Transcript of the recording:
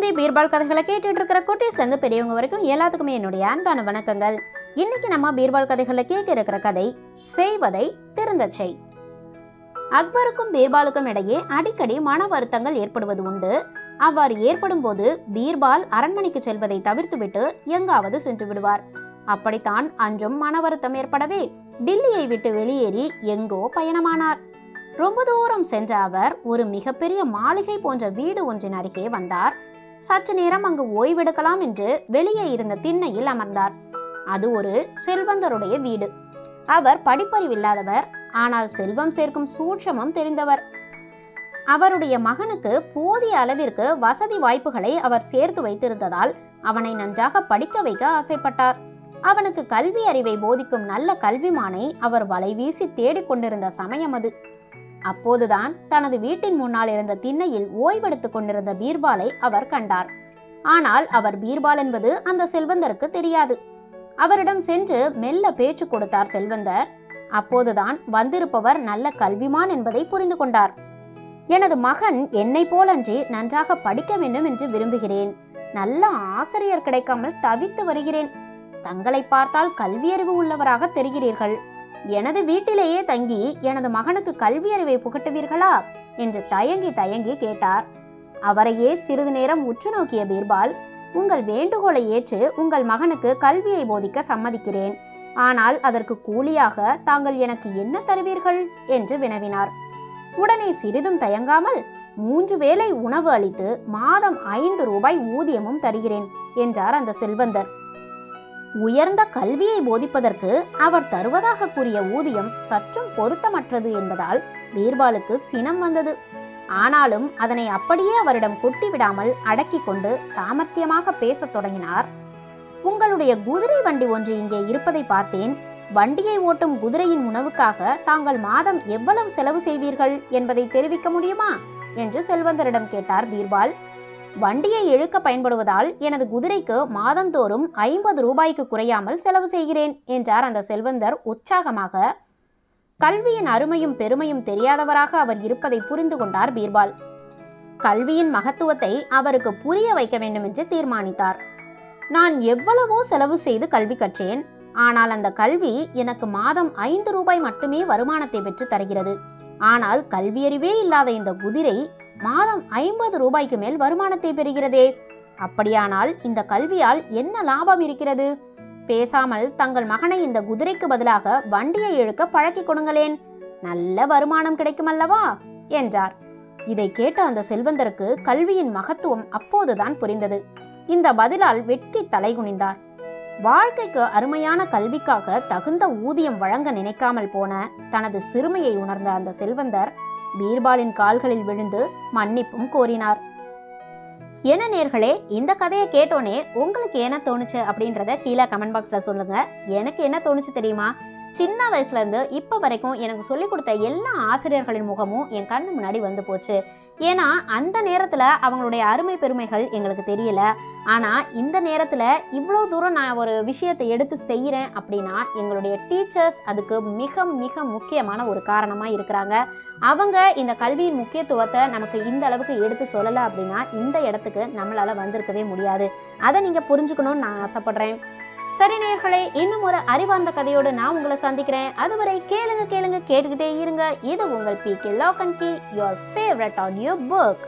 ஹிந்தி பீர்பால் கதைகளை கேட்டுட்டு இருக்கிற குட்டீஸ்லேருந்து பெரியவங்க வரைக்கும் எல்லாத்துக்குமே என்னுடைய அன்பான வணக்கங்கள். இன்னைக்கு நம்ம பீர்பால் கதைகளை கேட்க இருக்கிற கதை செய்வதை திருந்தச் செய். அக்பருக்கும் பீர்பாலுக்கும் இடையே அடிக்கடி மன வருத்தங்கள் ஏற்படுவது உண்டு. அவ்வாறு ஏற்படும் போது பீர்பால் அரண்மனைக்கு செல்வதை தவிர்த்துவிட்டு எங்காவது சென்று விடுவார். அப்படித்தான் அன்றும் மன வருத்தம் ஏற்படவே டில்லியை விட்டு வெளியேறி எங்கோ பயணமானார். ரொம்ப தூரம் சென்ற அவர் ஒரு மிகப்பெரிய மாளிகை போன்ற வீடு ஒன்றின் அருகே வந்தார். சற்று நேரம் அங்கு ஓய்வெடுக்கலாம் என்று வெளியே இருந்த திண்ணையில் அமர்ந்தார். அது ஒரு செல்வந்தருடைய வீடு. அவர் படிப்பறிவில்லாதவர் ஆனால் செல்வம் சேர்க்கும் சூட்சமம் தெரிந்தவர். அவருடைய மகனுக்கு போதிய அளவிற்கு வசதி வாய்ப்புகளை அவர் சேர்த்து வைத்திருந்ததால் அவனை நன்றாக படிக்க வைக்க ஆசைப்பட்டார். அவனுக்கு கல்வி அறிவை போதிக்கும் நல்ல கல்விமானை அவர் வலைவீசி தேடிக்கொண்டிருந்த சமயம் அது. அப்போதுதான் தனது வீட்டின் முன்னால் இருந்த திண்ணையில் ஓய்வெடுத்துக் கொண்டிருந்த பீர்பாலை அவர் கண்டார். ஆனால் அவர் பீர்பால் என்பது அந்த செல்வந்தருக்கு தெரியாது. அவரிடம் சென்று மெல்ல பேச்சு கொடுத்தார் செல்வந்தர். அப்போதுதான் வந்திருப்பவர் நல்ல கல்விமான் என்பதை புரிந்து கொண்டார். எனது மகன் என்னை போலன்றி நன்றாக படிக்க வேண்டும் என்று விரும்புகிறேன். நல்ல ஆசிரியர் கிடைக்காமல் தவித்து வருகிறேன். தங்களை பார்த்தால் கல்வியறிவு உள்ளவராக தெரிகிறீர்கள். எனது வீட்டிலேயே தங்கி எனது மகனுக்கு கல்வி அறிவை புகட்டுவீர்களா? என்று தயங்கி தயங்கி கேட்டார். அவரையே சிறிது நேரம் உற்று நோக்கிய பீர்பால் உங்கள் வேண்டுகோளை ஏற்று உங்கள் மகனுக்கு கல்வியை போதிக்க சம்மதிக்கிறேன். ஆனால் அதற்கு கூலியாக தாங்கள் எனக்கு என்ன தருவீர்கள்? என்று வினவினார். உடனே சிறிதும் தயங்காமல் மூன்று வேளை உணவு அளித்து மாதம் ஐந்து ரூபாய் ஊதியமும் தருகிறேன் என்றார் அந்த செல்வந்தர். உயர்ந்த கல்வியை போதிப்பதற்கு அவர் தருவதாக கூறிய ஊதியம் சற்றும் பொருத்தமற்றது என்பதால் பீர்பாலுக்கு சினம் வந்தது. ஆனாலும் அதனை அப்படியே அவரிடம் கொட்டி விடாமல் அடக்கி கொண்டு சாமர்த்தியமாக பேசத் தொடங்கினார். உங்களுடைய குதிரை வண்டி ஒன்று இங்கே இருப்பதை பார்த்தேன். வண்டியை ஓட்டும் குதிரையின் உணவுக்காக தாங்கள் மாதம் எவ்வளவு செலவு செய்வீர்கள் என்பதை தெரிவிக்க முடியுமா? என்று செல்வந்தரிடம் கேட்டார் பீர்பால். வண்டியை இழுக்க பயன்படுவதால் எனது குதிரைக்கு மாதந்தோறும் ஐம்பது ரூபாய்க்கு குறையாமல் செலவு செய்கிறேன் என்றார் அந்த செல்வந்தர் உற்சாகமாக. கல்வியின் அருமையும் பெருமையும் தெரியாதவராக அவர் இருப்பதை புரிந்து கொண்டார் பீர்பால். கல்வியின் மகத்துவத்தை அவருக்கு புரிய வைக்க வேண்டும் என்று தீர்மானித்தார். நான் எவ்வளவோ செலவு செய்து கல்வி கற்றேன் ஆனால் அந்த கல்வி எனக்கு மாதம் ஐந்து ரூபாய் மட்டுமே வருமானத்தை பெற்று தருகிறது. ஆனால் கல்வியறிவே இல்லாத இந்த குதிரை மாதம் ஐம்பது ரூபாய்க்கு மேல் வருமானத்தை பெறுகிறதே. அப்படியானால் இந்த கல்வியால் என்ன லாபம் இருக்கிறது? பேசாமல் தங்கள் மகனை இந்த குதிரைக்கு பதிலாக வண்டியை இழுக்க பழக்கி கொடுங்களேன். நல்ல வருமானம் கிடைக்கும் அல்லவா என்றார். இதை கேட்ட அந்த செல்வந்தருக்கு கல்வியின் மகத்துவம் அப்போதுதான் புரிந்தது. இந்த பதிலால் வெட்கி தலைகுனிந்தார் வாழ்க்கைக்கு அருமையான கல்விக்காக தகுந்த ஊதியம் வழங்க நினைக்காமல் போன தனது சிறுமையை உணர்ந்த அந்த செல்வந்தர் பீர்பாலின் கால்களில் விழுந்து மன்னிப்பும் கோரினார். என்ன நேர்களே இந்த கதையை கேட்டோன்னே உங்களுக்கு என்ன தோணுச்சு அப்படின்றத கீழே கமெண்ட் பாக்ஸ்ல சொல்லுங்க. எனக்கு என்ன தோணுச்சு தெரியுமா? சின்ன வயசுல இருந்து வரைக்கும் எனக்கு சொல்லி கொடுத்த எல்லா ஆசிரியர்களின் முகமும் என் கண்ணு முன்னாடி வந்து போச்சு. ஏன்னா அந்த நேரத்துல அவங்களுடைய அருமை பெருமைகள் எங்களுக்கு தெரியல. ஆனா இந்த நேரத்துல இவ்வளோ தூரம் நான் ஒரு விஷயத்தை எடுத்து செய்யறேன் அப்படின்னா எங்களுடைய டீச்சர்ஸ் அதுக்கு மிக மிக முக்கியமான ஒரு காரணமா இருக்கிறாங்க. அவங்க இந்த கல்வியின் முக்கியத்துவத்தை நமக்கு இந்த அளவுக்கு எடுத்து சொல்லலை அப்படின்னா இந்த இடத்துக்கு நம்மளால வந்திருக்கவே முடியாது. அதை நீங்க புரிஞ்சுக்கணும்னு நான் ஆசைப்படுறேன். சரி நேர்களே இன்னும் ஒரு அறிவார்ந்த கதையோடு நான் உங்களை சந்திக்கிறேன். அதுவரை கேளுங்க கேளுங்க கேட்டுக்கிட்டே இருங்க. இது உங்கள் P K lock and key your favourite audio book